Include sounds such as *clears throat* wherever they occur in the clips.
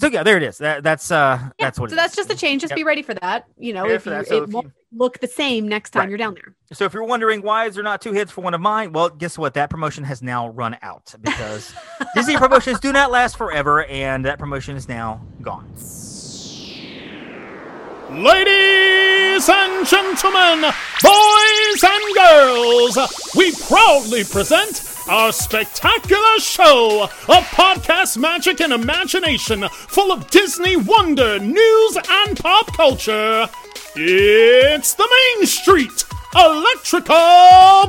So yeah, there it is. That, that's uh Yeah, that's what. so it that's is. just a change. Just Yep. be ready for that. You know, Prepare if you, that. So it if won't you- look the same next time Right. you're down there. So if you're wondering why is there not two hits for one of mine, well, guess what? That promotion has now run out because *laughs* Disney promotions do not last forever, and that promotion is now gone. Ladies and gentlemen, boys and girls, we proudly present our spectacular show of podcast magic and imagination full of Disney wonder, news, and pop culture. It's the Main Street Electrical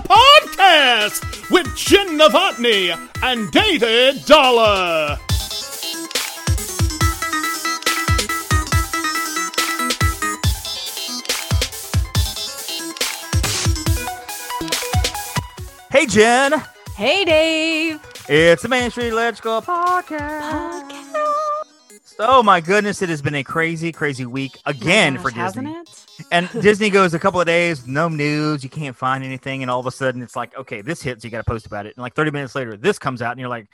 Podcast with Jenn Novotny and David Dollar. Hey, Jenn, Hey, Dave. it's the Main Street Electrical Podcast. Oh my goodness, it has been a crazy, crazy week oh again Gosh, for hasn't Disney. it? And *laughs* Disney goes a couple of days, no news, you can't find anything, and all of a sudden it's like, okay, this hits, you got to post about it. And like 30 minutes later, this comes out, and you're like,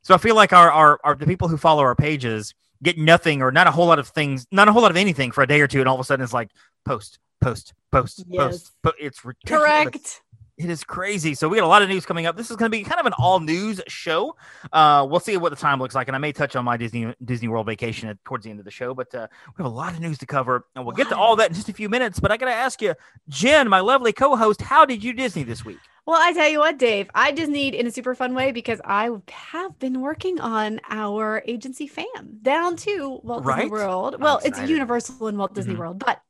so I feel like our, our, our the people who follow our pages get nothing or not a whole lot of things, not a whole lot of anything for a day or two, and all of a sudden it's like post, post, post, Yes. post, but it's ridiculous. Correct. It is crazy. So we got a lot of news coming up. This is going to be kind of an all news show. Uh, we'll see what the time looks like, and I may touch on my Disney Disney World vacation at, towards the end of the show. But uh, we have a lot of news to cover, and we'll get to all that in just a few minutes. But I got to ask you, Jenn, my lovely co-host, how did you Disney this week? Well, I tell you what, Dave, I Disneyed in a super fun way because I have been working on our agency fam down to Walt Right? Disney World. Well, it's. Universal and Walt Disney Mhm. World, but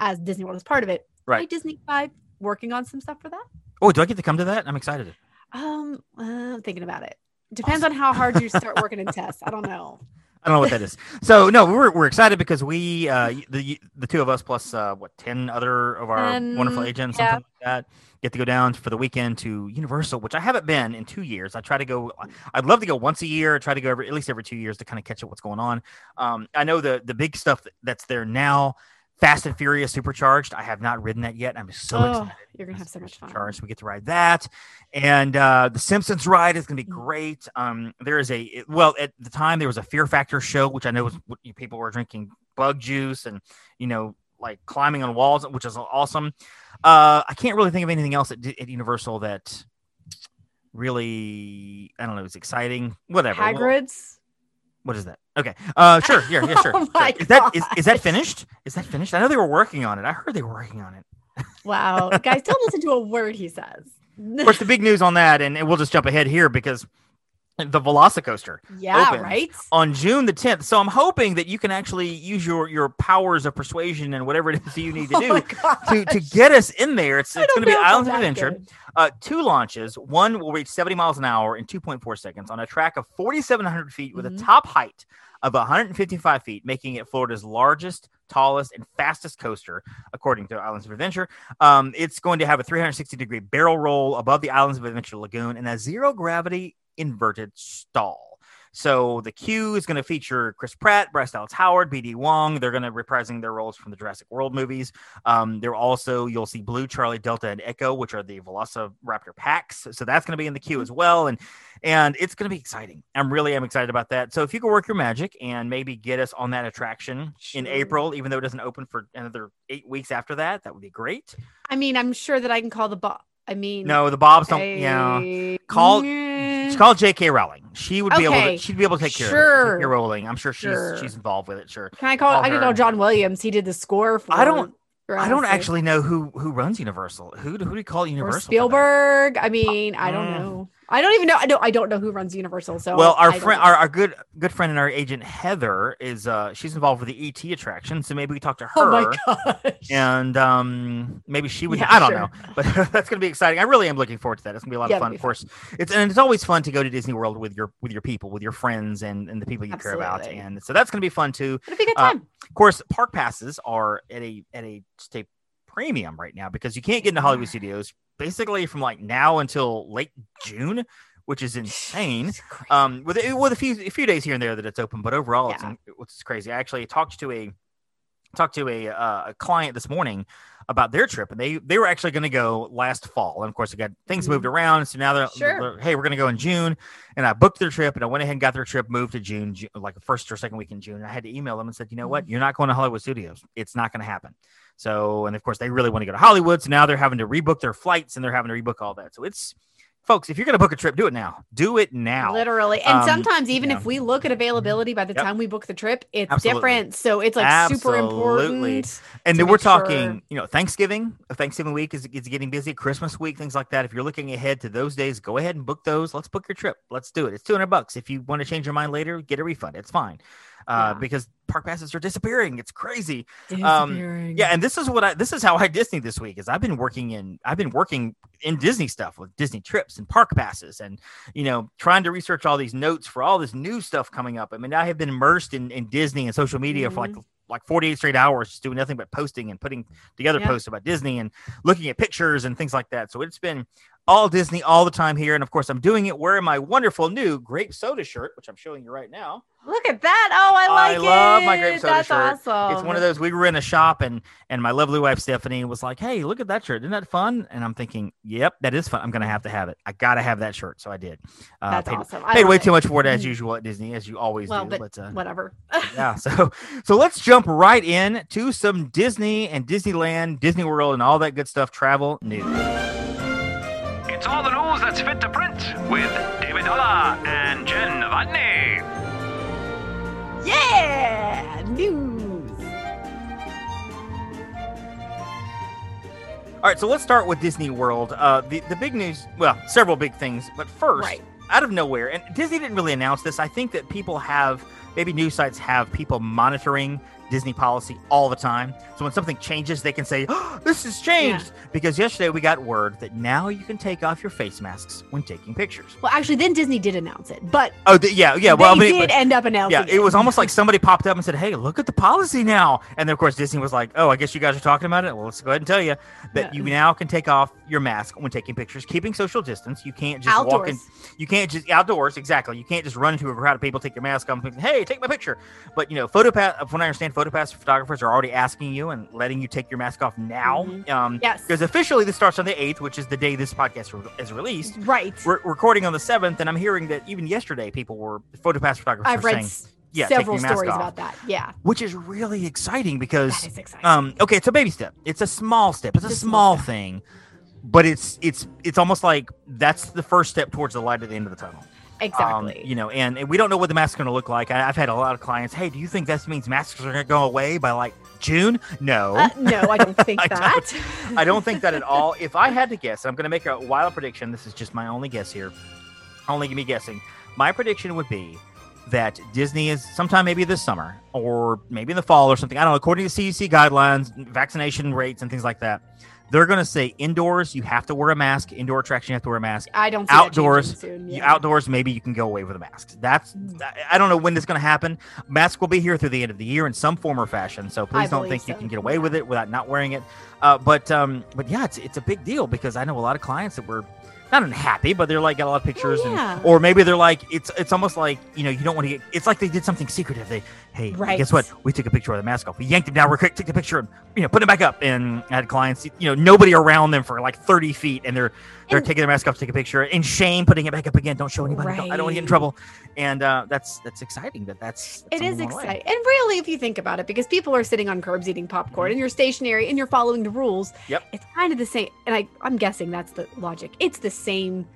as Disney World is part of it, I Right. Disney by working on some stuff for that. Oh, do I get to come to that? I'm excited. Um, uh, I'm thinking about it. Depends on how hard you start working in tests. I don't know. *laughs* I don't know what that is. So no, we're, we're excited because we uh the the two of us plus uh what ten other of our Ten, wonderful agents yeah. something like that get to go down for the weekend to Universal, which I haven't been in two years. I try to go. I'd love to go once a year. Try to go every, at least every two years to kind of catch up what's going on. Um, I know the the big stuff that's there now. Fast and Furious Supercharged. I have not ridden that yet. I'm so Oh, excited. you're gonna have so much fun. We get to ride that, and uh, the Simpsons ride is going to be Mm. great. Um, there is a well at the time there was a Fear Factor show, which I know was people were drinking bug juice and you know like climbing on walls, which is awesome. Uh, I can't really think of anything else at, at Universal that really I don't know is exciting. Whatever. Hagrid's. What is that? Okay. Uh, sure. Yeah. Yeah. Sure. *laughs* Oh sure. Is that is, is that finished? Is that finished? I know they were working on it. I heard they were working on it. Wow, guys, don't listen to a word he says. Of course, the big news on that, and we'll just jump ahead here because the Velocicoaster yeah, right. on June the 10th. So I'm hoping that you can actually use your your powers of persuasion and whatever it is you need to *laughs* Oh do my to, to get us in there. It's, it's going to be know if I'm Islands of Adventure. Uh, two launches. One will reach 70 miles an hour in 2.4 seconds on a track of 4,700 feet with Mhm. a top height of 155 feet, making it Florida's largest, tallest, and fastest coaster, according to Islands of Adventure. Um, it's going to have a 360 degree barrel roll above the Islands of Adventure Lagoon and a zero gravity inverted stall. So the queue is going to feature Chris Pratt, Bryce Dallas Howard, B.D. Wong. They're going to reprising their roles from the Jurassic World movies. Um, there also you'll see Blue, Charlie, Delta, and Echo, which are the Velociraptor packs. So that's going to be in the queue as well, and and it's going to be exciting. I'm really am excited about that. So if you could work your magic and maybe get us on that attraction in April, even though it doesn't open for another eight weeks after that, that would be great. I mean, I'm sure that I can call the bob. I mean, No, the Bobs don't. Yeah, I- Call- Mm, It's called J.K. Rowling. She would be able to. She'd be able to take care of it. Sure. J.K. Rowling. I'm sure she's Sure. she's involved with it. Sure. Can I call? call I her. call John Williams. He did the score for. I don't- I don't actually know who who runs Universal. Who do- who do you call Or Universal? that? Spielberg. I mean, I don't Mm. know. I don't even know. I don't. I don't know who runs Universal. So well, our friend, our, our good good friend and our agent Heather is uh she's involved with the ET attraction, so maybe we talk to her. Oh my gosh. And um, maybe she would. Yeah, I don't sure. know, but *laughs* that's going to be exciting. I really am looking forward to that. It's going to be a lot Yeah, of fun. Of course, it's and it's always fun to go to Disney World with your with your people, with your friends, and and the people you care about. And so that's going to be fun too. It'll be a good uh, time. Of course, park passes are at a at a state premium right now because you can't get into Hollywood Studios basically from like now until late June, which is insane. Um, with a, with a few a few days here and there that it's open, but overall it's Yeah. in- it's crazy. I actually talked to a talked to a uh, a client this morning about their trip, and they they were actually going to go last fall, and of course, they got things Mhm. moved around, so now they're, Sure. they're, hey, we're going to go in June, and I booked their trip, and I went ahead and got their trip moved to June, Ju- like the first or second week in June. I had to email them and said, you know what, you're not going to Hollywood Studios. It's not going to happen. So, and of course, they really want to go to Hollywood, so now they're having to rebook their flights and they're having to rebook all that. So it's, folks, if you're going to book a trip, do it now. Do it now. Literally. And Um, sometimes even yeah. if we look at availability by the Yep. time we book the trip, it's Absolutely. different. So it's like super Absolutely. important. And then we're make sure- talking, you know, Thanksgiving, Thanksgiving week is, is getting busy, Christmas week, things like that. If you're looking ahead to those days, go ahead and book those. Let's book your trip. Let's do it. It's 200 bucks. If you want to change your mind later, get a refund. It's fine. Uh, Yeah. because park passes are disappearing. It's crazy. Um, Yeah, and this is what I this is how I Disney this week is I've been working in I've been working in Disney stuff with Disney trips and park passes and you know trying to research all these notes for all this new stuff coming up. I mean, I have been immersed in, in Disney and social media for like like 48 straight hours just doing nothing but posting and putting together Yeah. posts about Disney and looking at pictures and things like that. So it's been all Disney all the time here. And of course, I'm doing it wearing my wonderful new grape soda shirt, which I'm showing you right now. Look at that. Oh, I I like it. I love my grape soda That's shirt. awesome. It's one of those we were in a shop and and my lovely wife Stephanie was like, "Hey, look at that shirt! Isn't that fun?" And I'm thinking, "Yep, that is fun. I'm gonna have to have it. I gotta have that shirt." So I did. Uh, That's paid, awesome. I paid way it. too much for it as Mhm. usual at Disney, as you always Well, do. but But, uh, whatever. yeah, *laughs* so so let's jump right in to some Disney and Disneyland, Disney World, and all that good stuff. Travel news. It's all the news that's fit to print with David Dollar and Jenn Novotny. yeah. News. All right, so let's start with Disney World. Uh, the the big news, well, several big things, but first, Right. out of nowhere, and Disney didn't really announce this. I think that people have maybe news sites have people monitoring Disney policy all the time. So when something changes, they can say, oh, *gasps* "This has changed." Because yesterday we got word that now you can take off your face masks when taking pictures. Well, actually, then Disney did announce it, but Oh, th- yeah, yeah. Well, they I mean, did but- end up announcing yeah, it was almost like *laughs* somebody popped up and said, "Hey, look at the policy now." And then of course Disney was like, "Oh, I guess you guys are talking about it. Well, let's go ahead and tell you that Yeah. you now can take off your mask when taking pictures, keeping social distance. You can't just walk in. You can't just outdoors. Exactly. You can't just run into a crowd of people, take your mask off, and think, "Hey, take my picture." But you know, PhotoPass. From what I understand, photopaths photographers are already asking you and letting you take your mask off now. Mhm. Um, Yes. because officially this starts on the eighth, which is the day this podcast re- is released. Right. We're recording on the seventh, and I'm hearing that even yesterday people were photopass photographers I've were read saying, s- yeah, several stories off. about that. Yeah. which is really exciting because exciting. um okay it's a baby step it's a small step it's a It's a small small thing but it's it's it's almost like that's the first step towards the light at the end of the tunnel Um, exactly. you know and, and we don't know what the mask's going to look like I, i've had a lot of clients hey do you think that means masks are going to go away by like june no Uh, no, I don't think *laughs* I that. I don't think that at *laughs* all. If I had to guess, I'm going to make a wild prediction. This is just my only guess here. Only give me guessing. My prediction would be that Disney is sometime maybe this summer or maybe in the fall or something. I don't know. According to CDC guidelines, vaccination rates, and things like that, they're going to say indoors you have to wear a mask. Indoor attraction you have to wear a mask. I don't see that changing Outdoors, soon. You outdoors, maybe you can go away with the masks. That's I- I don't know when this is going to happen. Mask will be here through the end of the year in some form or fashion. So please don't believe think you can get away with it without not wearing it. Uh, but um, but yeah, it's it's a big deal because I know a lot of clients that were not unhappy, but they're like got a lot of pictures, yeah. and or maybe they're like it's it's almost like you know you don't want to get. It's like they did something secretive. They hey, Right. guess what? We took a picture of the mask off. We yanked him down real quick, took the picture, and you know put it back up. And I had clients, you know, nobody around them for like thirty feet, and they're they're And- taking their mask off to take a picture in shame, putting it back up again. Don't show anybody. Don't- I don't want to get in trouble. And uh, that's that's exciting. That that's, that's It is exciting. And really, if you think about it, because people are sitting on curbs eating popcorn and you're stationary and you're following the rules, Yep. it's kind of the same. And I, I'm guessing that's the logic. It's the same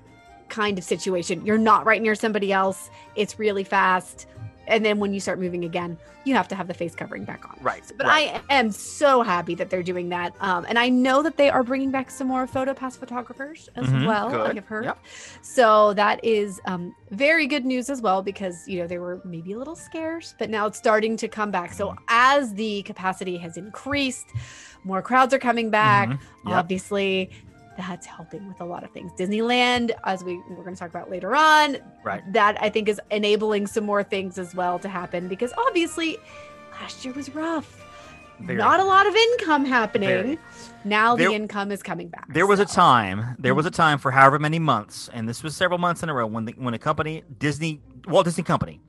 kind of situation. You're not right near somebody else, it's really fast. And then when you start moving again, you have to have the face covering back on. Right. But right. I am so happy that they're doing that. Um, and I know that they are bringing back some more PhotoPass photographers as Mhm, well. I have heard. Yep. So that is um, very good news as well because you know they were maybe a little scarce, but now it's starting to come back. So as the capacity has increased, more crowds are coming back. Mhm, yep. Obviously, that's helping with a lot of things. Disneyland, as we we're going to talk about later on, Right. that I think is enabling some more things as well to happen because obviously last year was rough. Very. Not a lot of income happening. Very. Now the There- income is coming back. There was a time. There Mm-hmm. was a time for however many months, and this was several months in a row when the, when a company, Disney, Walt Disney Company,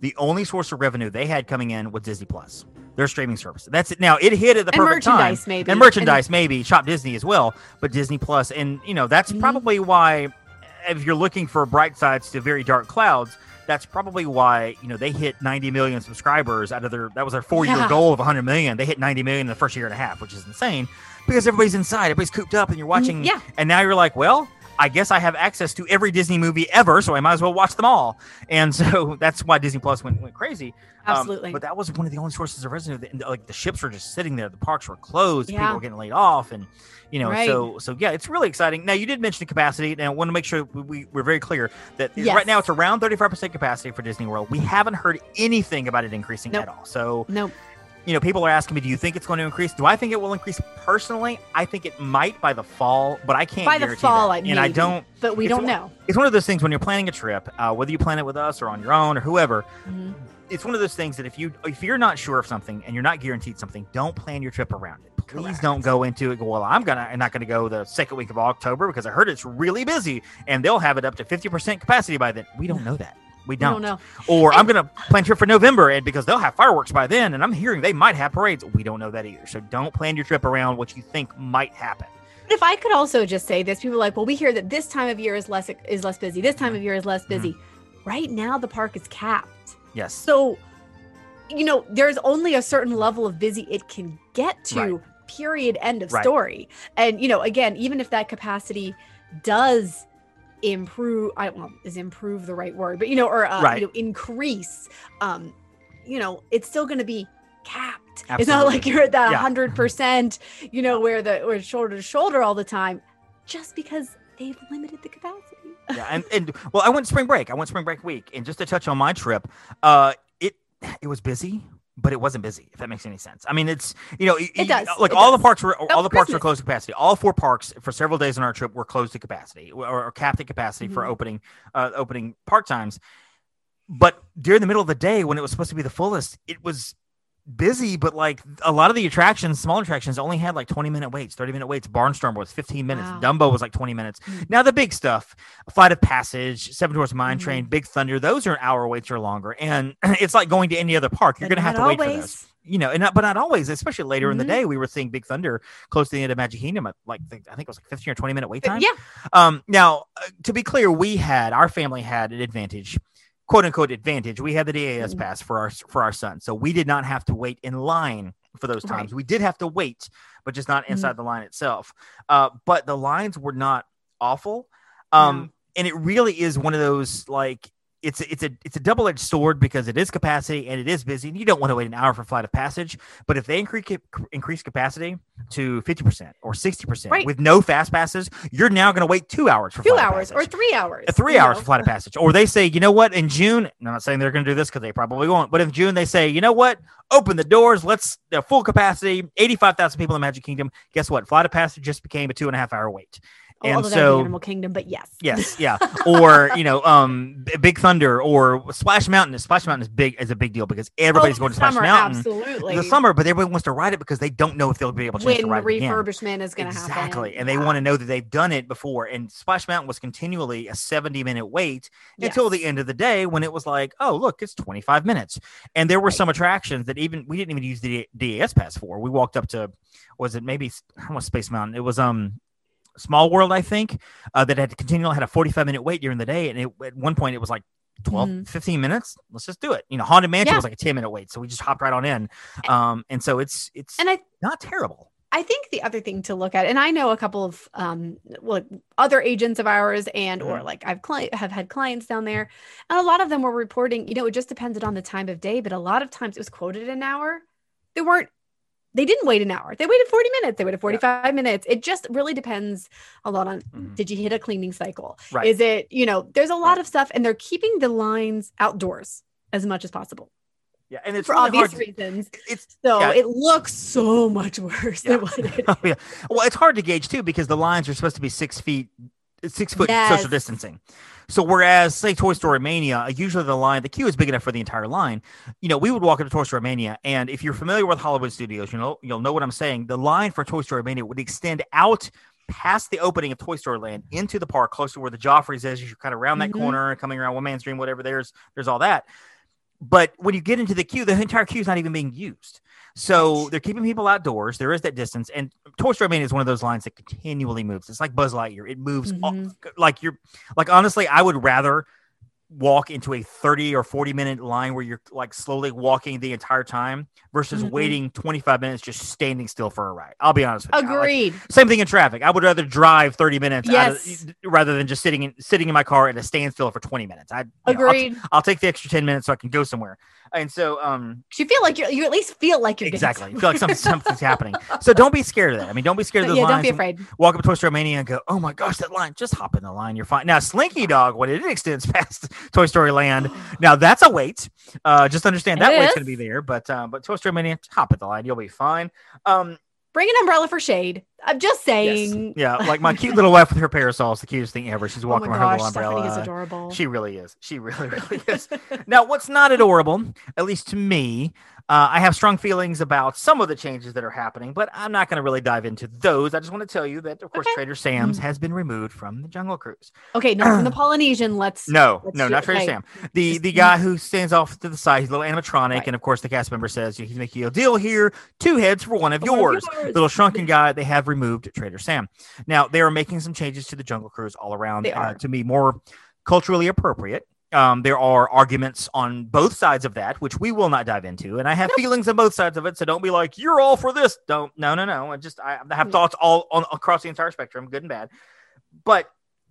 the only source of revenue they had coming in was Disney Plus. Their streaming service. That's it. Now it hit at the perfect time. And perfect merchandise, time. maybe. and merchandise maybe Shop Disney as well, but Disney Plus, and you know that's Mhm. probably why if you're looking for bright sides to very dark clouds. That's probably why you know they hit 90 million subscribers out of their that was their four year Yeah. goal of 100 million. They hit 90 million in the first year and a half, which is insane because everybody's inside, everybody's cooped up, and you're watching. Mm-hmm. yeah. And now you're like, well, I guess I have access to every Disney movie ever, so I might as well watch them all. And *laughs* so that's why Disney Plus went, went crazy. Um, Absolutely. but that was one of the only sources of revenue. That, like the ships were just sitting there, the parks were closed, people were getting laid off, and you know, Right. so so yeah, it's really exciting. Now you did mention the capacity, and I want to make sure we, we we're very clear that Yes. right now it's around 35 percent capacity for Disney World. We haven't heard anything about it increasing Nope. at all. So no, you know, people are asking me, do you think it's going to increase? Do I think it will increase personally? I think it might by the fall, but I can't by the fall, that. I and I don't. but we don't one- know. It's one of those things when you're planning a trip, uh, whether you plan it with us or on your own or whoever. Mhm. It's one of those things that if you if you're not sure of something and you're not guaranteed something, don't plan your trip around it. Please Correct. don't go into it. Go well. I'm gonna I'm not gonna go the second week of October because I heard it's really busy and they'll have it up to fifty percent capacity by then. We don't know that. We We don't. don't know. Or I'm gonna plan trip for November and because they'll have fireworks by then, and I'm hearing they might have parades. We don't know that either. So don't plan your trip around what you think might happen. But if I could also just say this, people are like, well, we hear that this time of year is less is less busy. This time of year is less mm-hmm. busy. Right now, the park is capped. Yes. So, you know, there's only a certain level of busy it can get to. Right. Period. End of Right. story. And you know, again, even if that capacity does improve, I don't know, is improve the right word, but you know, or uh, Right. you know, increase, um, you know, it's still going to be capped. It's not like you're at that Yeah. hundred percent, you know, where the or shoulder to shoulder all the time, just because they've limited the capacity. yeah, and, and well, I went spring break. I went spring break week, and just to touch on my trip, uh, it it was busy, but it wasn't busy. If that makes any sense. I mean, it's you know, It does, Like it all does. the parks were all the parks were closed to capacity. All four parks for several days on our trip were closed to capacity or, or capped at capacity for Mhm. opening uh, opening park times. But during the middle of the day, when it was supposed to be the fullest, it was busy, but like a lot of the attractions, smaller attractions, only had like 20 minute waits, 30 minute waits. Barnstormer was 15 minutes. Wow. Dumbo was like 20 minutes. Mm. Now the big stuff, Flight of Passage, Seven Dwarfs Mine Mhm. Train, Big Thunder, those are hour waits or longer. And *clears throat* it's like going to any other park. You're gonna have to wait for those. You know, and not, but not always, especially later in the Mhm. day. We were seeing Big Thunder close to the end of Magic Kingdom at like I think it was like 15 or 20 minute wait time. yeah, Um, now, uh, to be clear, we had our family had an advantage, quote unquote advantage. We had the DAS Mhm. pass for our for our son, so we did not have to wait in line for those Right. times. We did have to wait, but just not Mhm. inside the line itself. Uh, but the lines were not awful. Um, No. and it really is one of those like. It's a, it's a it's a double edged sword because it is capacity and it is busy and you don't want to wait an hour for flight of passage. But if they increase increase capacity to fifty percent or sixty percent Right. with no fast passes, you're now going to wait two hours for two Flight of hours or three hours. Uh, three hours know? for flight of passage. Or they say, you know what, in June, I'm not saying they're going to do this because they probably won't, but in June they say, you know what, open the doors, let's uh, full capacity, 85,000 people in the Magic Kingdom. Guess what? Flight of passage just became a two and a half hour wait. And Although that'd be so, Animal Kingdom, but yes. yes, *laughs* yeah. Or, you know, um, Big Thunder or Splash Mountain. Splash Mountain is big, is a big deal because everybody's Oh, going to Splash Mountain. Absolutely. in The summer, but everybody wants to ride it because they don't know if they'll be able to, when to ride again. refurbishment is going to happen. Exactly. And they want to know that they've done it before. And Splash Mountain was continually a 70 minute wait until the end of the day when it was like, oh, look, it's 25 minutes. And there were Right. some attractions that even we didn't even use the DAS pass for. We walked up to, was it maybe, I want Space Mountain? It was, um, Small World, I think, uh, that had continually had a 45 minute wait during the day. And it, at one point, it was like 12, Mhm. 15 minutes. Let's just do it. You know, Haunted Mansion Yeah. was like a 10 minute wait. So we just hopped right on in. Um, and so it's, it's And I not terrible. I think the other thing to look at, and I know a couple of um, well, other agents of ours, and or Mhm. like I've client have had clients down there, and a lot of them were reporting. You know, it just depended on the time of day, but a lot of times it was quoted an hour. They weren't. They didn't wait an hour. They waited forty minutes. They waited forty five minutes. It just really depends a lot on. Mhm. Did you hit a cleaning cycle? Right. Is it you know? There's a lot Right. of stuff, and they're keeping the lines outdoors as much as possible Yeah. And it's for really obvious to- reasons. it's So Yeah. it looks so much worse Yeah. than what it *laughs* Oh, yeah. Well, it's hard to gauge too because the lines are supposed to be six feet, six foot Yes. social distancing. So whereas say Toy Story Mania, usually the line, the queue is big enough for the entire line. You know, we would walk into Toy Story Mania, and if you're familiar with Hollywood Studios, you know you'll know what I'm saying. The line for Toy Story Mania would extend out past the opening of Toy Story Land into the park, close to where the Joffrey's is. You're kind of around that Mhm. corner, coming around One Man's Dream, whatever. There's there's all that. but when you get into the queue, the entire queue is not even being used. So they're keeping people outdoors. There is that distance, and Toy Story Mania is one of those lines that continually moves. It's like Buzz Lightyear; it moves all- Mhm. like you're like honestly. I would rather walk into a 30 or 40 minute line where you're like slowly walking the entire time versus Mhm. waiting 25 minutes just standing still for a ride. I'll be honest with you. I like- Agreed. same thing in traffic. I would rather drive 30 minutes out of- Yes. rather than just sitting in sitting in my car at a standstill for 20 minutes. I you know, I'll, Agreed. I'll take the extra 10 minutes so I can go somewhere. And so um you feel like you you at least feel like you're exactly. Feel like something, something's happening. So don't be scared of that. I mean, don't be scared of those yeah, lines. don't be afraid. Walk up to Toy Story Mania and go, "Oh my gosh, that line! Just hop in the line. You're fine." Now, Slinky Dog, when it extends *laughs* past Toy Story Land, now that's a wait. Uh, just understand that It wait's going to be there. But uh, but Toy Story Mania, hop at the line. You'll be fine. Um, Bring an umbrella for shade. I'm just yes. saying. yeah, *laughs* like my cute little wife with her parasol is the cutest thing ever. She's Oh walking my around her gosh, little Stephanie is adorable. She really is. She really, really is. *laughs* Now, what's not adorable, at least to me, uh, I have strong feelings about some of the changes that are happening, but I'm not going to really dive into those. I just want to tell you that, of course, Okay. Trader Sam's Mhm. has been removed from the Jungle Cruise. okay, not from the *clears throat* Polynesian. Let's. No, Let's no, not Trader okay. Sam. The the guy who stands off to the side, he's a little animatronic, Right. and of course, the cast member says he's making a deal here: two heads for one of one of yours. yours. Little shrunken guy. They have removed Trader Sam. Now they are making some changes to the Jungle Cruise all around uh, to be more culturally appropriate. Um, there are arguments on both sides of that, which we will not dive into, and I have feelings on both sides of it. So don't be like you're all for this. Don't. No, no, no. I just I have Mm. thoughts all on across the entire spectrum, good and bad. But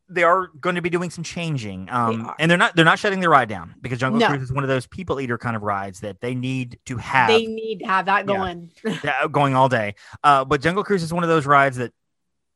they are going to be doing some changing, um, are. and they're not they're not shutting the ride down because Jungle No. Cruise is one of those people eater kind of rides that they need to have They need to have that Yeah. going. *laughs* uh, going all day. Uh, but Jungle Cruise is one of those rides that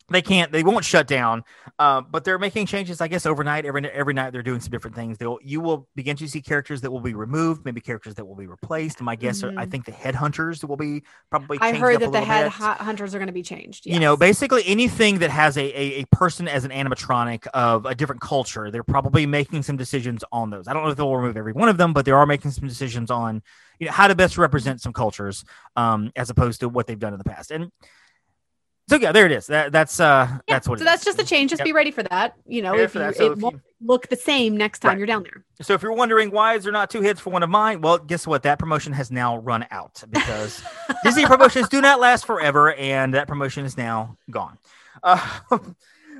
they can't, they won't shut down. Uh, but they're making changes, I guess, overnight. Every every night they're doing some different things. They'll you will begin to see characters that will be removed, maybe characters that will be replaced. My guess, are, I Mhm. think the headhunters will be probably. I heard that the little head bit. hu- hunters are going to be changed. You know, basically anything that has a, a, a person as an animatronic of a different culture, they're probably making some decisions on those. I don't know if they'll remove every one of them, but they are making some decisions on you know how to best represent some cultures, um, as opposed to what they've done in the past. And so yeah, there it is. That that's uh Yeah, that's what. so that's is. just a change. Just Yep. be ready for that. You know, if you, that. So it if won't you- look the same next time Right. you're down there. So if you're wondering why is there not two hits for one of mine, well, guess what? That promotion has now run out because *laughs* Disney promotions do not last forever, and that promotion is now gone. Uh, *laughs*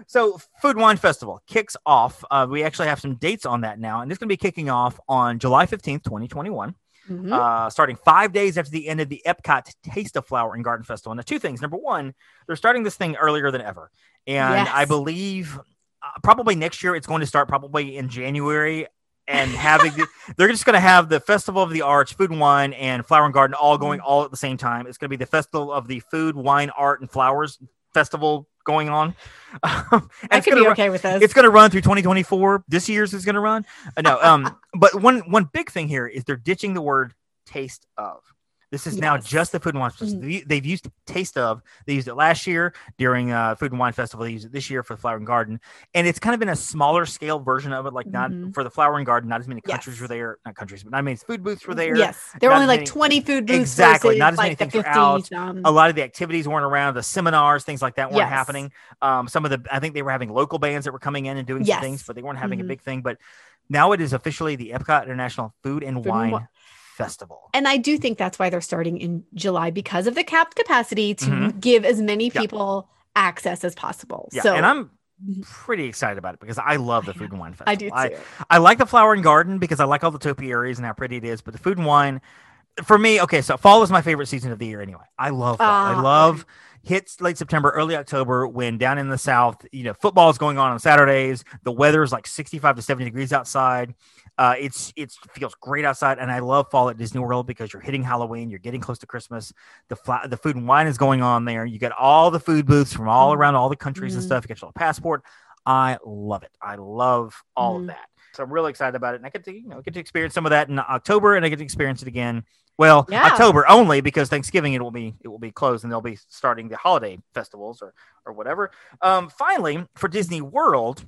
so Food Wine Festival kicks off. Uh, we actually have some dates on that now, and it's going to be kicking off on July 15th, 2021. Mhm. Uh, starting five days after the end of the Epcot Taste of Flower and Garden Festival. Now, two things. Number one, they're starting this thing earlier than ever, and I believe uh, probably next year it's going to start probably in January. And having the, *laughs* they're just going to have the Festival of the Arts, Food and Wine, and Flower and Garden all going Mm-hmm. all at the same time. It's going to be the Festival of the Food, Wine, Art, and Flowers Festival going on. *laughs* Um, I it's could gonna be run- okay with this. it's going to run through 2024. This year's is going to run. Uh, no, um, *laughs* but one one big thing here is they're ditching the word taste of. This is now just the Food and Wine Festival. They- They've used taste of. They used it last year during uh, Food and Wine Festival. They used it this year for the Flower and Garden, and it's kind of been a smaller scale version of it. Like not Mhm. for the Flower and Garden, not as many countries Yes. were there. Not countries, but not many food booths were there. Yes, there were only like many- 20 food booths. Exactly, versus, not as many like the things were out. 50 some. a lot of the activities weren't around the seminars things like that weren't Yes. happening um some of the i think they were having local bands that were coming in and doing Yes. some things but they weren't having a Mhm. big thing but now it is officially the epcot international food and and wine Wi- festival And I do think that's why they're starting in July because of the capped capacity to Mhm. give as many Yeah. people access as possible. yeah so and i'm Mhm. pretty excited about it because i love the food and wine festival I do too. I, like the flower and garden because i like all the topiaries and how pretty it is but the food and wine for me okay so fall is my favorite season of the year anyway i love fall. i Ah, love hits late September, early October, when down in the South, you know, football is going on on Saturdays. The weather is like 65 to 70 degrees outside. Uh, it's it's feels great outside, and I love fall at Disney World because you're hitting Halloween, you're getting close to Christmas. The fla- the food and wine is going on there. You get all the food booths from all Mhm. around all the countries and Mhm. stuff. You get your little passport. I love it. I love all Mhm. of that. So I'm really excited about it, and I get to you know get to experience some of that in October, and I get to experience it again. Well, Yeah. October only because Thanksgiving it will be it will be closed, and they'll be starting the holiday festivals or or whatever. Um, finally, for Disney World,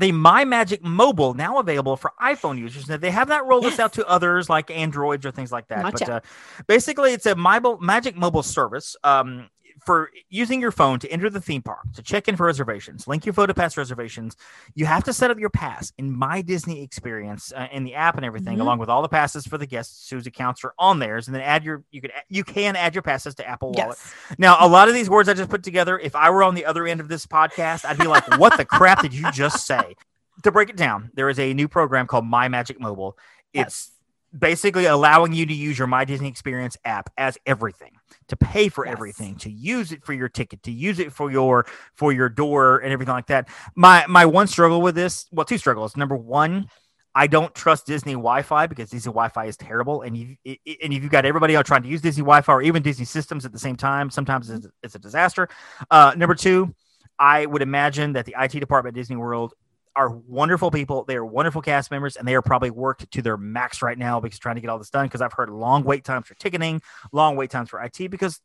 the My Magic Mobile now available for iPhone users. Now they have not rolled this out to others like Androids or things like that. Not but uh, basically, it's a Mobile Magic Mobile service. Um, for using your phone to enter the theme park, to check in for reservations, link your photo pass reservations, you have to set up your pass in My Disney Experience uh, in the app and everything, Mhm. along with all the passes for the guests whose accounts are on theirs, and then add your you can you can add your passes to Apple Wallet. Yes. Now, a lot of these words I just put together, if I were on the other end of this podcast, I'd be like, "What the crap did you just say?" To break it down, there is a new program called My Magic Mobile. It's basically allowing you to use your My Disney Experience app as everything, to pay for Yes. everything, to use it for your ticket, to use it for your for your door and everything like that. My my one struggle with this, well, two struggles. Number one, I don't trust Disney Wi-Fi because Disney Wi-Fi is terrible, and you and if you've got everybody out trying to use Disney Wi-Fi or even Disney systems at the same time, sometimes it's, it's a disaster. Uh, number two, I would imagine that the IT department at Disney World are wonderful people. They are wonderful cast members, and they are probably worked to their max right now because trying to get all this done. Because I've heard long wait times for ticketing, long wait times for IT because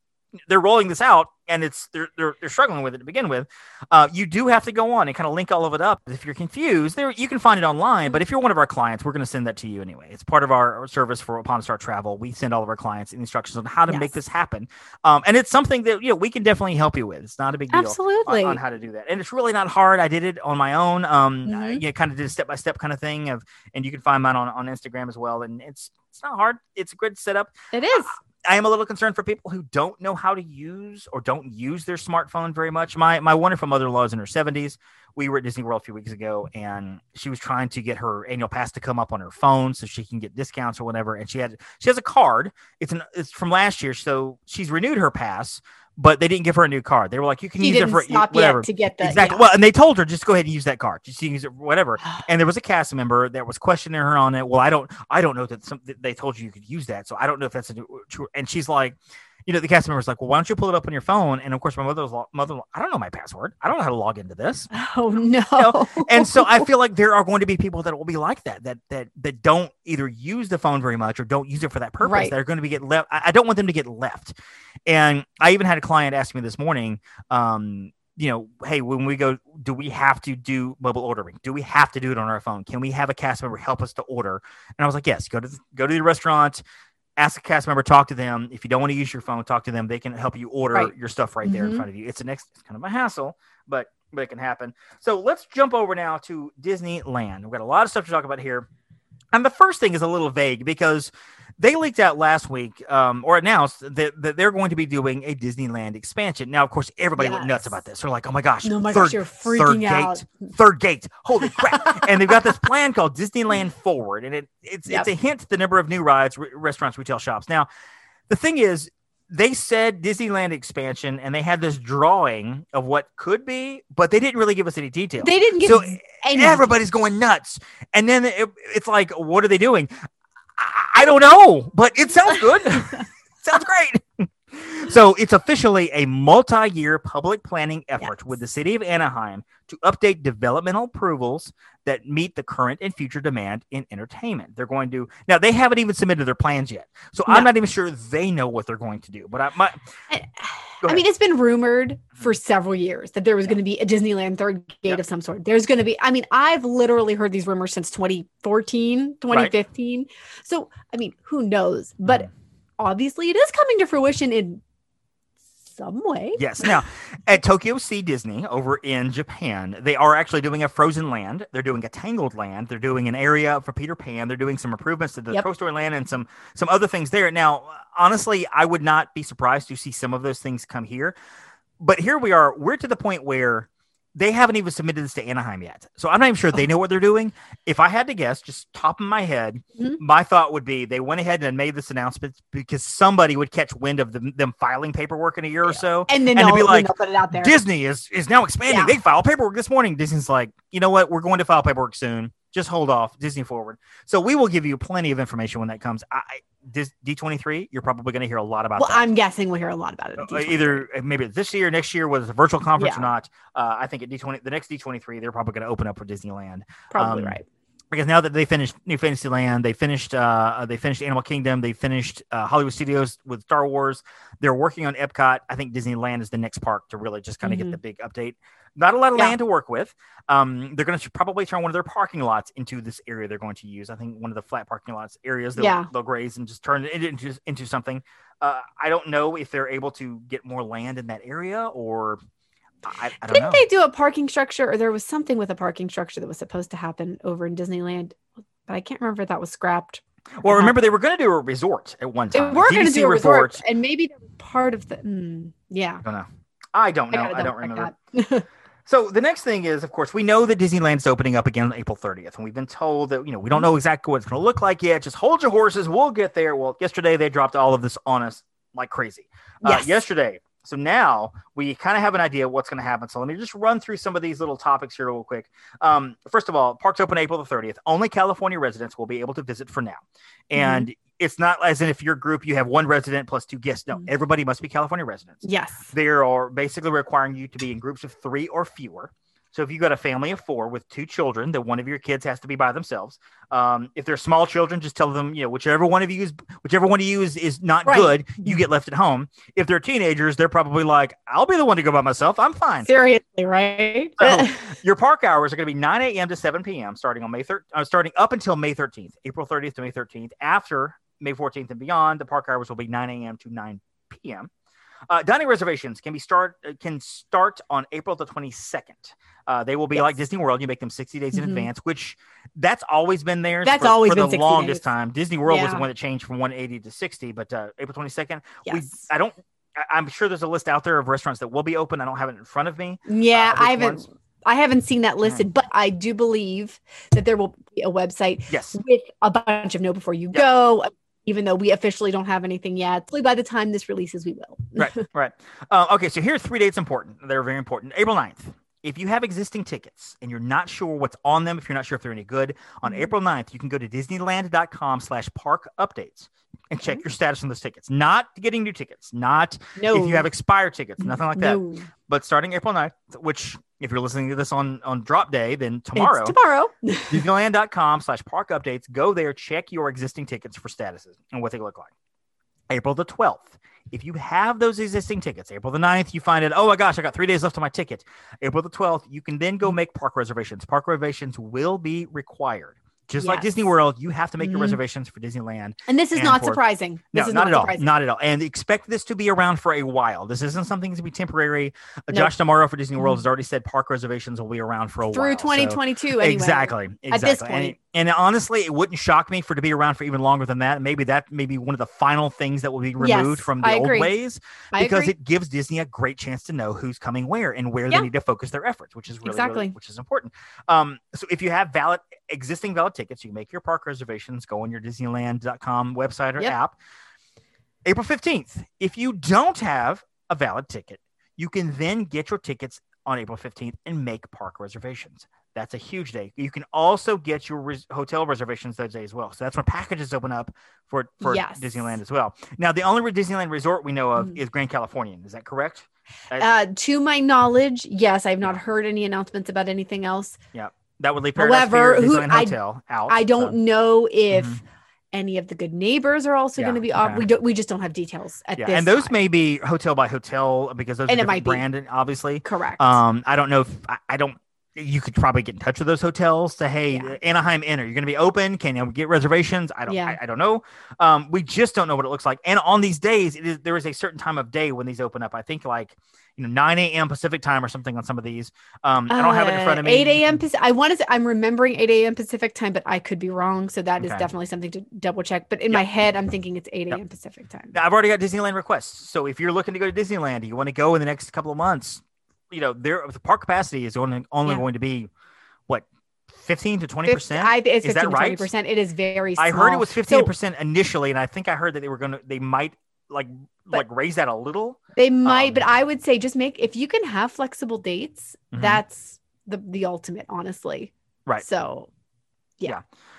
they're rolling this out and it's they're they're, they're struggling with it to begin with. Uh, you do have to go on and kind of link all of it up. If you're confused, there you can find it online. But if you're one of our clients, we're going to send that to you anyway. It's part of our service for Upon Start Travel. We send all of our clients instructions on how to make this happen, um, and it's something that you know we can definitely help you with. It's not a big deal Absolutely. on, on how to do that. And it's really not hard. I did it on my own. Um, I, Mhm. you know, kind of did a step by step kind of thing of, and you can find mine on, on Instagram as well. And it's it's not hard. It's a good setup. it is. I am a little concerned for people who don't know how to use or don't use their smartphone very much. My my wonderful mother in law is in her seventies. We were at Disney World a few weeks ago, and she was trying to get her annual pass to come up on her phone so she can get discounts or whatever. And she had she has a card. It's an it's from last year, so she's renewed her pass, but they didn't give her a new card. They were like, you can He use it for whatever. to get the exactly. yeah. Well, and they told her just go ahead and use that card. Just use it, whatever. *gasps* And there was a cast member that was questioning her on it. Well, I don't, I don't know that some they told you you could use that, so I don't know if that's a new- true. And she's like, you know, the cast member's like, well, why don't you pull it up on your phone? And of course, my mother's mother, I don't know my password. I don't know how to log into this. *laughs* Oh no. know, And so I feel like there are going to be people that will be like that, that that that don't either use the phone very much or don't use it for that purpose. Right. They're going to be get left. I I don't want them to get left. And I even had a client ask me this morning, um, you know, hey, when we go, do we have to do mobile ordering? Do we have to do it on our phone? Can we have a cast member help us to order? And I was like, yes, go to the, go to the restaurant, ask a cast member, talk to them. If you don't want to use your phone, talk to them. They can help you order Right. your stuff right there in Mhm. front of you. It's an ex- it's kind of a hassle, but but it can happen. So let's jump over now to Disneyland. We've got a lot of stuff to talk about here. And the first thing is a little vague because they leaked out last week um, or announced that, that they're going to be doing a Disneyland expansion. Now, of course, everybody went nuts about this. They're like, oh my gosh, No, my third, gosh, you're third freaking gate, out. third gate. Holy crap. *laughs* and they've got this plan called Disneyland Forward. And it, it's, Yep. it's a hint to the number of new rides, re- restaurants, retail shops. Now, the thing is, they said Disneyland expansion and they had this drawing of what could be, but they didn't really give us any detail. They didn't get so any everybody's going nuts. And then it, it's like, what are they doing? I, I don't know, but it sounds good. *laughs* sounds great. So it's officially a multi-year public planning effort Yes. with the city of Anaheim to update developmental approvals that meet the current and future demand in entertainment. They're going to now they haven't even submitted their plans yet, so I'm not even sure they know what they're going to do. But I, my, I mean, it's been rumored for several years that there was going to be a Disneyland third gate Yep. of some sort. There's going to be, I mean, I've literally heard these rumors since 2014, 2015. So, I mean, who knows? But Mhm. obviously, it is coming to fruition in some way. Yes. Now, at Tokyo Sea Disney over in Japan, they are actually doing a frozen land. They're doing a tangled land. They're doing an area for Peter Pan. They're doing some improvements to the Yep. Toy Story land and some some other things there. Now, honestly, I would not be surprised to see some of those things come here. But here we are. We're to the point where they haven't even submitted this to Anaheim yet. So I'm not even sure they know what they're doing. If I had to guess, just top of my head, Mhm. my thought would be they went ahead and made this announcement because somebody would catch wind of them, them filing paperwork in a year or so. And then And they'll, be like, put it out there. Disney is is now expanding. Yeah. They filed paperwork this morning. Disney's like, you know what? We're going to file paperwork soon. Just hold off. Disney forward. So we will give you plenty of information when that comes. I, I- this D23, you're probably going to hear a lot about well, that. I'm guessing we'll hear a lot about it. at Uh, D23. either uh, maybe this year, next year, whether it's a virtual conference or not. Uh, I think at D20, the next D23, they're probably going to open up for Disneyland. probably um, right. Because now that they finished New Fantasyland, they finished uh they finished Animal Kingdom, they finished uh, Hollywood Studios with Star Wars. They're working on Epcot. I think Disneyland is the next park to really just kind of Mhm. get the big update. Not a lot of Yeah. land to work with. Um, they're going to probably turn one of their parking lots into this area they're going to use. I think one of the flat parking lots areas they'll, Yeah. they'll graze and just turn it into into something. Uh, I don't know if they're able to get more land in that area or I, I don't Didn't know. they do a parking structure, or there was something with a parking structure that was supposed to happen over in Disneyland? But I can't remember if that was scrapped. Well, remember they were going to do a resort at one time. They were going to do a resort, and maybe that was part of the. mm, yeah, I don't know. I don't know. gotta I, don't remember. *laughs* So the next thing is, of course, we know that Disneyland's opening up again on April 30th, and we've been told that you know we don't know exactly what it's going to look like yet. Just hold your horses. We'll get there. Well, yesterday they dropped all of this on us like crazy. Uh, yesterday. So now we kind of have an idea of what's going to happen. So let me just run through some of these little topics here real quick. Um, first of all, parks open April the 30th. Only California residents will be able to visit for now. And it's not as in if your group you have one resident plus two guests. No, Mhm. everybody must be California residents. yes. They are basically requiring you to be in groups of three or fewer. So if you've got a family of four with two children, that one of your kids has to be by themselves. Um, if they're small children, just tell them, you know, whichever one of you is whichever one of you is, is not Right. good, you get left at home. If they're teenagers, they're probably like, I'll be the one to go by myself. I'm fine. Seriously, right? So, *laughs* your park hours are going to be 9 a.m. to 7 p.m. starting on May 3rd, uh, starting up until May 13th, April 30th to May 13th. After May 14th and beyond, the park hours will be 9 a.m. to 9 p.m. Uh, dining reservations can be start uh, can start on April the 22nd. Uh, they will be Yes. like Disney World. You make them 60 days in Mhm. advance, which that's always been there. That's for, always for been the 60 longest days. time. Disney World was the one that changed from 180 to 60, but uh, April 22nd. We, yes. I don't. I- I'm sure there's a list out there of restaurants that will be open. I don't have it in front of me. yeah, uh, I haven't. ones? I haven't seen that listed, but I do believe that there will be a website Yes. with a bunch of know before you Yeah. go. Even though we officially don't have anything yet, Hopefully by the time this releases, we will. right, *laughs* right. Uh, okay, so here are three dates important. They're very important. April 9th. If you have existing tickets and you're not sure what's on them, if you're not sure if they're any good, on Mhm. April 9th, you can go to disneyland.com slash park updates and check your status on those tickets. Not getting new tickets, not No, if you have expired tickets, nothing like that. no. But starting April 9th, which if you're listening to this on, on drop day, then tomorrow, It's tomorrow. *laughs* disneyland.com slash park updates go there check your existing tickets for statuses and what they look like april the 12th if you have those existing tickets april the 9th you find it oh my gosh i got three days left on my ticket. April the 12th you can then go mm-hmm. make park reservations. Park reservations will be required just like disney world you have to make your Mhm. reservations for disneyland And this is And not for- surprising. no, This is not, at all. Not at all. And expect this to be around for a while. This isn't something to be temporary. Uh. Josh D'Amaro for Disney World Mhm. has already said park reservations will be around for a through while. Through 2022 anyway. Exactly. Exactly. At this And, point. and honestly, it wouldn't shock me for it to be around for even longer than that. Maybe that may be one of the final things that will be removed Yes, from the old ways because it gives Disney a great chance to know who's coming where and where Yeah. they need to focus their efforts, which is really, really- Exactly. which is important. Um, so if you have valid existing valid tickets, you make your park reservations, go on your Disneyland.com website or Yep. app. April 15th. If you don't have a valid ticket, you can then get your tickets on April 15th and make park reservations. That's a huge day. You can also get your res- hotel reservations that day as well. So that's when packages open up for, for Yes. Disneyland as well. Now, the only Disneyland resort we know of Mhm. is Grand Californian. Is that correct? Uh, to my knowledge, yes, I've not heard any announcements about anything else. That would leave Paradise However, who- I- Hotel out. I don't so- know if Mhm. any of the good neighbors are also Yeah, going to be off. okay. We don't. We just don't have details at yeah, this. and those time. may be hotel by hotel because those And are it might be. branded, obviously. correct. Um, I don't know if I, I don't. You could probably get in touch with those hotels to hey Yeah. Anaheim Inn, are you going to be open? Can you get reservations? I don't. Yeah. I, I don't know. Um, we just don't know what it looks like. And on these days, it is there is a certain time of day when these open up. I think like you know 9 a.m. Pacific time or something on some of these. Um, I don't have it in front of Uh, me. 8 a.m. Pacific. I want to. say I'm remembering 8 a.m. Pacific time, but I could be wrong. So that is Okay. definitely something to double check. But in Yep. my head, I'm thinking it's 8 Yep. a.m. Pacific time. Now, I've already got Disneyland requests. So if you're looking to go to Disneyland, you want to go in the next couple of months, you know, there the park capacity is only only Yeah. going to be what 15 to 20 Fif- percent. Is that to right? 20%. It is very small. I heard it was 15 So percent initially, and I think I heard that they were gonna they might like like raise that a little. they might, but um, I would say just make, if you can have flexible dates, Mhm. that's the, the ultimate, honestly. Right. So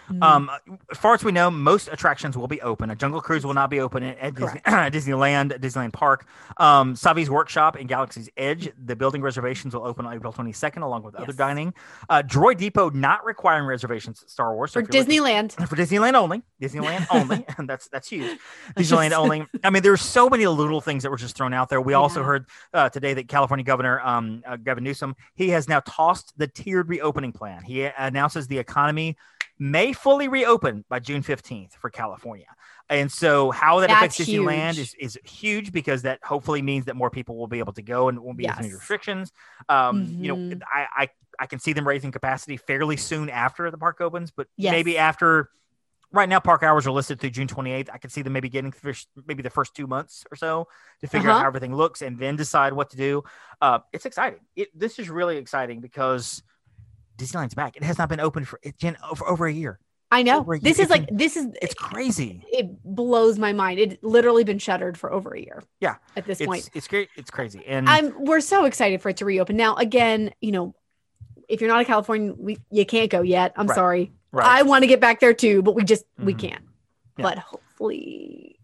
Mhm. Um, as far as we know, most attractions will be open. A Jungle Cruise will not be open at, at Disney, *clears throat* Disneyland, Disneyland Park. Um, Savi's Workshop and Galaxy's Edge, the building reservations will open on April 22nd, along with other dining. Uh, Droid Depot not requiring reservations at Star Wars. so for you're looking- Disneyland. *laughs* for Disneyland only. Disneyland *laughs* only. and *laughs* that's that's huge. Disneyland only. I mean, there's so many little things that were just thrown out there. We also heard uh, today that California Governor um, uh, Gavin Newsom he has now tossed the tiered reopening plan. He announces the economy may fully reopen by June 15th for California. And so, how that affects That's Disneyland huge. is, is huge because that hopefully means that more people will be able to go and won't be as many restrictions. Um, You know, Mhm. I, I I can see them raising capacity fairly soon after the park opens, but Yes. maybe after. Right now, park hours are listed through June 28th. I can see them maybe getting first, maybe the first two months or so to figure out Uh-huh. how everything looks and then decide what to do. Uh, it's exciting. It, this is really exciting because Disneyland's back. It has not been open for, it, Jenn, for over a year. I know. This year. is like this is It's crazy. it blows my mind. It literally been shuttered for over a year. Yeah. At this It's point. it's great. It's crazy. And I'm we're so excited for it to reopen. Now again, you know, if you're not a Californian, we you can't go yet. I'm Right. sorry. right. I want to get back there too, but we just we Mhm. can't. Yeah. But hopefully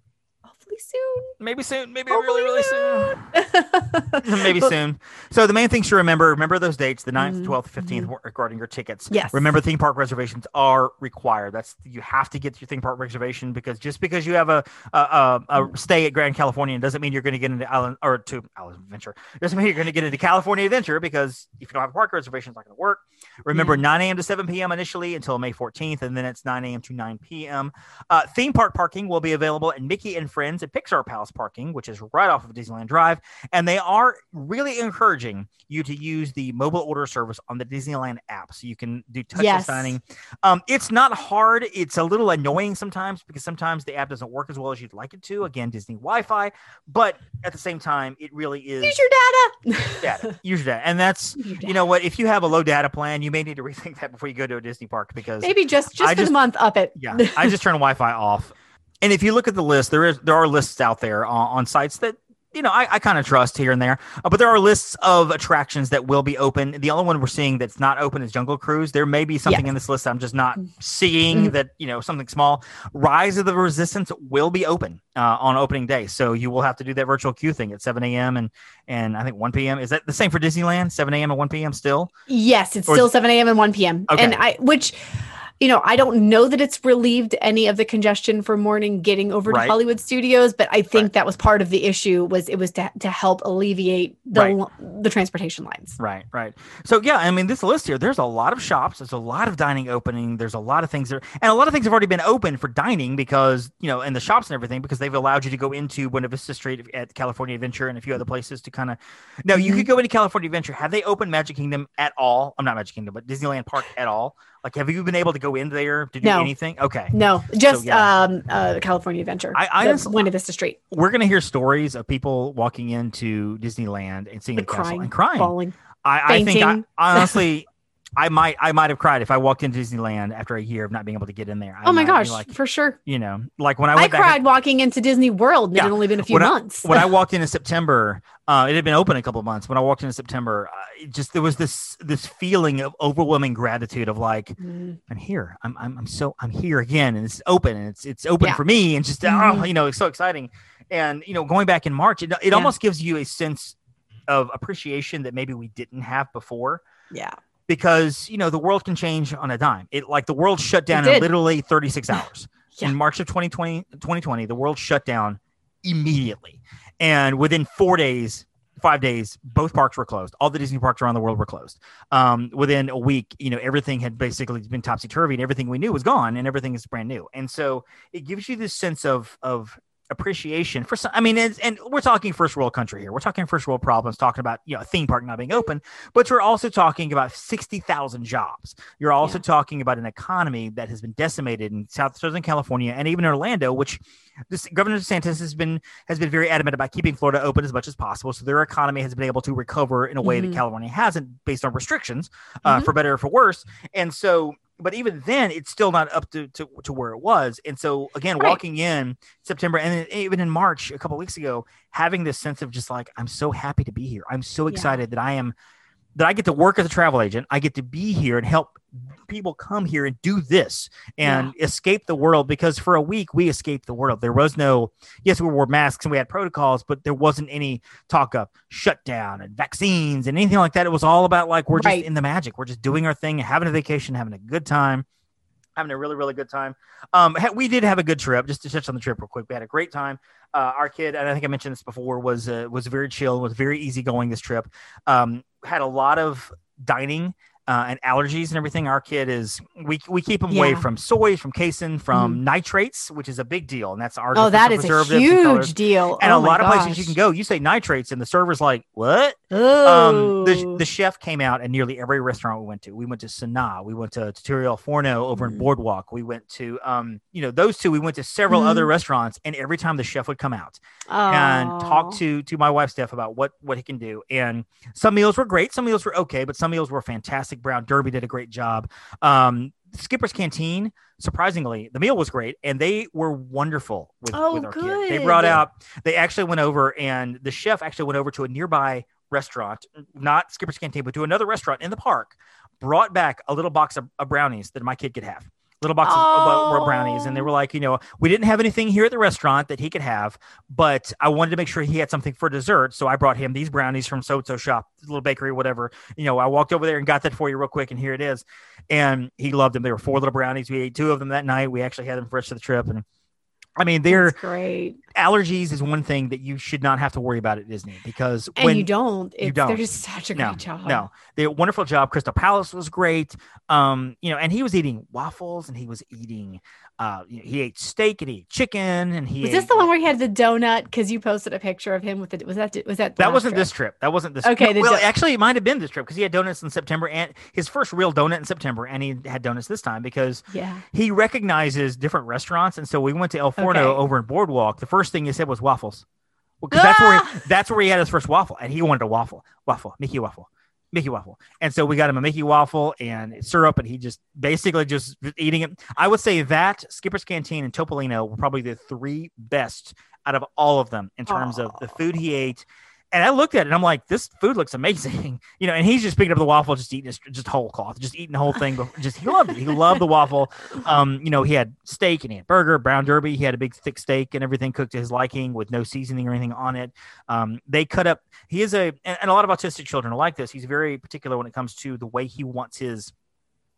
hopefully soon. maybe soon. Maybe Hopefully really, really soon. *laughs* Maybe But- soon. So the main things to remember, remember those dates, the 9th, Mhm, 12th, 15th, regarding your tickets. Yes. Remember theme park reservations are required. That's you have to get your theme park reservation because just because you have a a, a, a Mm. stay at Grand Californian doesn't mean you're going to get into Island or to Island Adventure. Doesn't mean you're going to get into California Adventure because if you don't have a park reservation, it's not going to work. Remember 9 a.m. to 7 p.m. initially until May 14th, and then it's 9 a.m. to 9 p.m. Uh, theme park parking will be available at Mickey and Friends at Pixar Pals Parking, which is right off of Disneyland Drive. And they are really encouraging you to use the mobile order service on the Disneyland app so you can do touchless Yes. dining. Um, it's not hard. It's a little annoying sometimes because sometimes the app doesn't work as well as you'd like it to. Again, Disney Wi Fi. But at the same time, it really is Use your data. data. Use your data. And that's, you know what? If you have a low data plan, you may need to *laughs* rethink that before you go to a Disney park because Maybe just just I for just- the month up it. yeah, I just turn Wi-Fi off. And if you look at the list, there is there are lists out there on, on sites that you know I, I kind of trust here and there, uh, but there are lists of attractions that will be open. The only one we're seeing that's not open is Jungle Cruise. There may be something Yes. in this list I'm just not seeing Mhm. that you know something small. Rise of the Resistance will be open uh, on opening day, so you will have to do that virtual queue thing at 7 a.m. and and I think 1 p.m. Is that the same for Disneyland? 7 a.m. and 1 p.m. Still? Yes, it's Or- still 7 a.m. and 1 p.m. Okay. And I, which, you know, I don't know that it's relieved any of the congestion for morning getting over Right. to Hollywood Studios, but I think Right. that was part of the issue was it was to, to help alleviate the Right. the transportation lines. Right, right. So yeah, I mean, this list here, there's a lot of shops, there's a lot of dining opening, there's a lot of things there, and a lot of things have already been open for dining because you know, and the shops and everything because they've allowed you to go into Buena Vista Street at California Adventure and a few other places to kind of. No, you Mhm. could go into California Adventure. Have they opened Magic Kingdom at all? I'm not Magic Kingdom, but Disneyland Park at all. Like, have you been able to go in there to do No. anything? Okay, No, just yeah. um uh California Adventure. I- I honestly- Buena Vista Street. we're gonna hear stories of people walking into Disneyland and seeing Like the castle crying, and crying. Falling. I, I think I, honestly, I might I might have cried if I walked into Disneyland after a year of not being able to get in there. I Oh my gosh, Like for sure. you know, like when I I, cried walking into Disney World and Yeah. it had only been a few When I- months. when I walked *laughs* in in September. Uh, it had been open a couple of months. When I walked in in September, uh, just there was this this feeling of overwhelming gratitude of like Mm, I'm here. I'm I'm, I'm so I'm here again, and it's open, and it's it's open Yeah. for me, and just oh, Mhm. you know, it's so exciting. And you know, going back in March, it it Yeah. almost gives you a sense of appreciation that maybe we didn't have before. yeah. Because you know the world can change on a dime. It like the world shut down in literally 36 *laughs* hours. Yeah. In March of 2020, 2020, the world shut down immediately, and within four days, five days, both parks were closed. All the Disney parks around the world were closed. Um, within a week, you know everything had basically been topsy turvy, and everything we knew was gone, and everything is brand new. And so it gives you this sense of of appreciation for some i mean it's, and we're talking first world country here we're talking first world problems talking about you know a theme park not being open but we're also talking about 60,000 jobs. You're also Yeah. talking about an economy that has been decimated in South Southern California and even Orlando, which this Governor DeSantis has been has been very adamant about keeping Florida open as much as possible. So their economy has been able to recover in a way Mhm. that California hasn't, based on restrictions, uh, Mhm. for better or for worse. And so, but even then, it's still not up to to, to where it was. And so, again, Right. walking in September and then even in March a couple weeks ago, having this sense of just like I'm so happy to be here. I'm so Yeah. excited that I am that I get to work as a travel agent. I get to be here and help people come here and do this and escape the world because for a week we escaped the world. There was no, yes, we wore masks and we had protocols, but there wasn't any talk of shutdown and vaccines and anything like that. It was all about like, we're Right. just in the magic. We're just doing our thing, having a vacation, having a good time. Having a really, really good time. Um, we did have a good trip. Just to touch on the trip real quick, we had a great time. Uh, our kid, and I think I mentioned this before, was uh, was very chill, was very easygoing this trip. Um, had a lot of dining uh, and allergies and everything. Our kid is we we keep him away from soy, from casein, from nitrates, which is a big deal, and that's our Oh, that is a huge deal. And oh a lot of places you can go, you say nitrates, and the server's like, "What?" Oh, Um, the, the chef came out at nearly every restaurant we went to. We went to Sanaa. We went to Trattoria al Forno over in Mm. Boardwalk. We went to, um, you know, those two. We went to several Mhm. other restaurants, and every time the chef would come out and talk to to my wife Steph about what what he can do. And some meals were great, some meals were okay, but some meals were fantastic. Brown Derby did a great job. Um, Skipper's Canteen, surprisingly, the meal was great, and they were wonderful with, Oh, with our kid. They brought out. They actually went over, and the chef actually went over to a nearby restaurant, not Skipper's Canteen, but to another restaurant in the park. Brought back a little box of, of brownies that my kid could have. Little boxes of uh, were brownies, and they Oh. were like, you know, we didn't have anything here at the restaurant that he could have, but I wanted to make sure he had something for dessert. So I brought him these brownies from so so shop, little bakery, whatever. You know, I walked over there and got that for you real quick, and here it is. And he loved them. There were four little brownies. We ate two of them that night. We actually had them for the rest of the trip, and I mean, their That's great. allergies is one thing that you should not have to worry about at Disney because And when you don't. It's, don't. They're just such a no, great job. no, they wonderful job. Crystal Palace was great. Um, you know, and he was eating waffles and he was eating. Uh, he ate steak and he ate chicken and he. Was this the one where he had the donut? Because you posted a picture of him with it. Was that was that That wasn't trip? this trip. That wasn't this. Okay, no, well, do- actually, it might have been this trip because he had donuts in September and his first real donut in September, and he had donuts this time because Yeah. he recognizes different restaurants, and so we went to El Forno Okay. over in Boardwalk. The first thing he said was waffles, because that's where Ah! he, that's where he had his first waffle, and he wanted a waffle, waffle, Mickey waffle, Mickey waffle, and so we got him a Mickey waffle and syrup, and he just basically just eating it. I would say that Skipper's Canteen and Topolino were probably the three best out of all of them in terms of the food he ate. And I looked at it and I'm like, this food looks amazing, *laughs* you know. And he's just picking up the waffle, just eating it, just whole cloth, just eating the whole thing. But just he loved it. He loved the waffle. Um, you know, he had steak and he had burger, brown derby. He had a big thick steak and everything cooked to his liking with no seasoning or anything on it. Um, they cut up. He is a, and, and a lot of autistic children are like this. He's very particular when it comes to the way he wants his,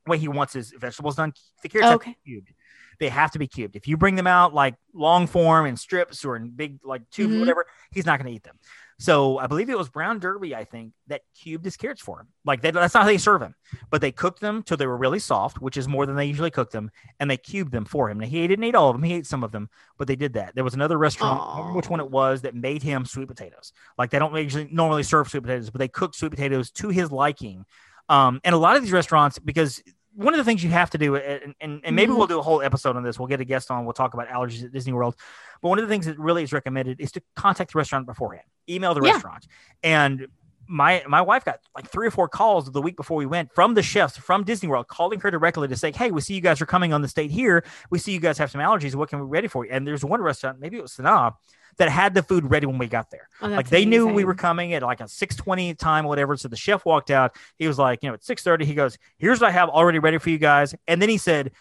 way he wants his vegetables done. The carrots have to Okay. be cubed. They have to be cubed. If you bring them out like long form in strips or in big like tubes, Mhm. whatever, he's not going to eat them. So I believe it was Brown Derby, I think, that cubed his carrots for him. Like they, that's not how they serve him, but they cooked them till they were really soft, which is more than they usually cook them, and they cubed them for him. Now he didn't eat all of them; he ate some of them, but they did that. There was another restaurant, I don't remember which one it was, that made him sweet potatoes. Like they don't usually normally serve sweet potatoes, but they cooked sweet potatoes to his liking. Um, and a lot of these restaurants, because one of the things you have to do, and, and, and maybe Mhm. we'll do a whole episode on this. We'll get a guest on. We'll talk about allergies at Disney World. But one of the things that really is recommended is to contact the restaurant beforehand, email the Yeah. restaurant. And my my wife got like three or four calls the week before we went from the chefs from Disney World calling her directly to say, "Hey, we see you guys are coming on the state here. We see you guys have some allergies. What can we ready for you?" And there's one restaurant, maybe it was Sanaa, that had the food ready when we got there Oh, like they knew we were coming at like a 620 time whatever so the chef walked out he was like you know at 630 he goes here's what i have already ready for you guys and then he said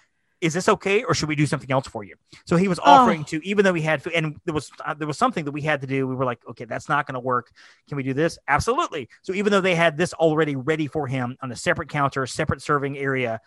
is this okay or should we do something else for you? So he was offering Oh. to even though we had food and there was uh, there was something that we had to do. We were like okay that's not going to work. Can we do this? Absolutely. So even though they had this already ready for him on a separate counter separate serving area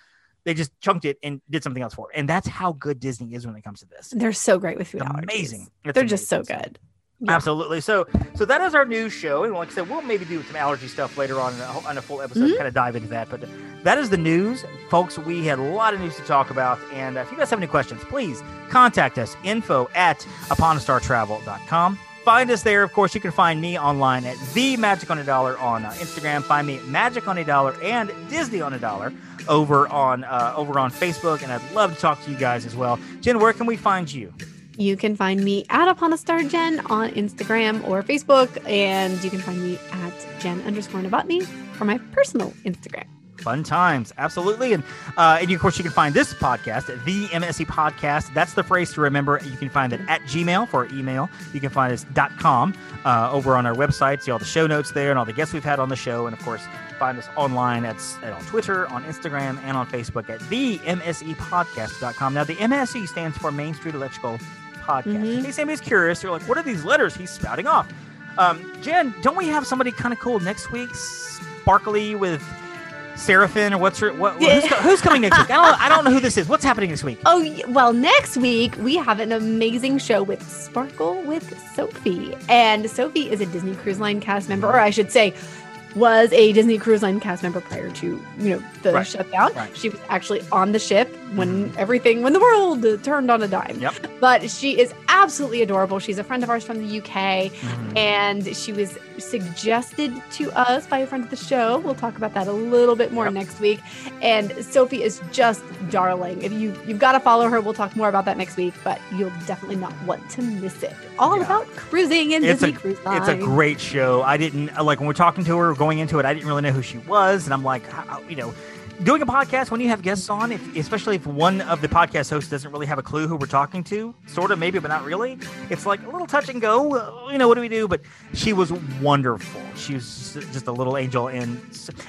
they just chunked it and did something else for it and that's how good disney is when it comes to this. They're so great with food allergies. amazing. It's They're just so good. Yeah. Absolutely. So, so that is our news show, and like I said, we'll maybe do some allergy stuff later on in a, on a full episode, Mhm. kind of dive into that. But that is the news, folks. We had a lot of news to talk about, and if you guys have any questions, please contact us. Info at uponastartravel.com. Find us there. Of course, you can find me online at the Magic on a Dollar on uh, Instagram. Find me at Magic on a Dollar and Disney on a Dollar over on uh, over on Facebook, and I'd love to talk to you guys as well. Jenn, where can we find you? You can find me at Upon a Star Jenn on Instagram or Facebook, and you can find me at Jenn underscore Novotny for my personal Instagram. Fun times, absolutely, and uh, and of course you can find this podcast the MSC Podcast. That's the phrase to remember. You can find it at Gmail for email. You can find us dot .com uh, over on our website. See all the show notes there and all the guests we've had on the show, and of course find us online at, at on Twitter, on Instagram, and on Facebook at the MSEpodcast.com. Now, the MSE stands for Main Street Electrical Podcast. Mhm. In case anybody's curious, they're like, what are these letters he's spouting off? Um, Jenn, don't we have somebody kind of cool next week? Sparkly with Seraphin, or what's her? What, who's, who's coming next week? I don't, I don't know who this is. What's happening this week? Oh, well, next week we have an amazing show with Sparkle with Sophie. And Sophie is a Disney Cruise Line cast member, or I should say, was a Disney Cruise Line cast member prior to, you know, the Right. shutdown. Right. She was actually on the ship when everything, when the world turned on a dime. Yep. But she is absolutely adorable. She's a friend of ours from the UK. Mhm. and she was suggested to us by a friend of the show. We'll talk about that a little bit more Yep. next week. And Sophie is just darling. If you you've got to follow her, we'll talk more about that next week. But you'll definitely not want to miss it. All Yeah. about cruising and It's Disney a- Cruise Line. It's a great show. I didn't like when we're talking to her, going into it. I didn't really know who she was, and I'm like, how, you know, doing a podcast when you have guests on, if, especially if one of the podcast hosts doesn't really have a clue who we're talking to, sort of maybe, but not really. It's like a little touch and go. uh, You know, what do we do? But she was wonderful. She was just, just a little angel, and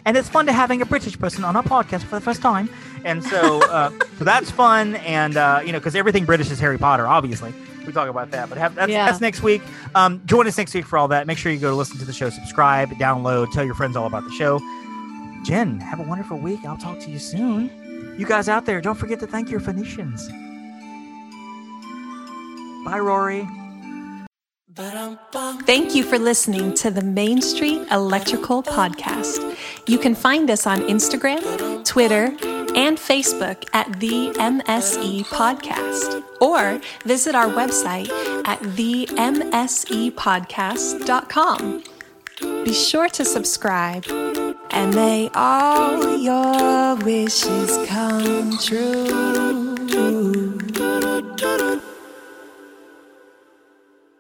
and it's fun to having a British person on our podcast for the first time, and so uh, *laughs* so that's fun, and uh, you know, because everything British is Harry Potter, obviously. We talk about that, but have, that's, Yeah. that's next week. Um, join us next week for all that. Make sure you go to listen to the show, subscribe, download, tell your friends all about the show. Jenn, have a wonderful week. I'll talk to you soon. You guys out there, don't forget to thank your Phoenicians. Bye, Rory. Thank you for listening to the Main Street Electrical Podcast. You can find us on Instagram, Twitter, and Facebook at the MSE Podcast, or visit our website at themsepodcast.com. Be sure to subscribe, and may all your wishes come true.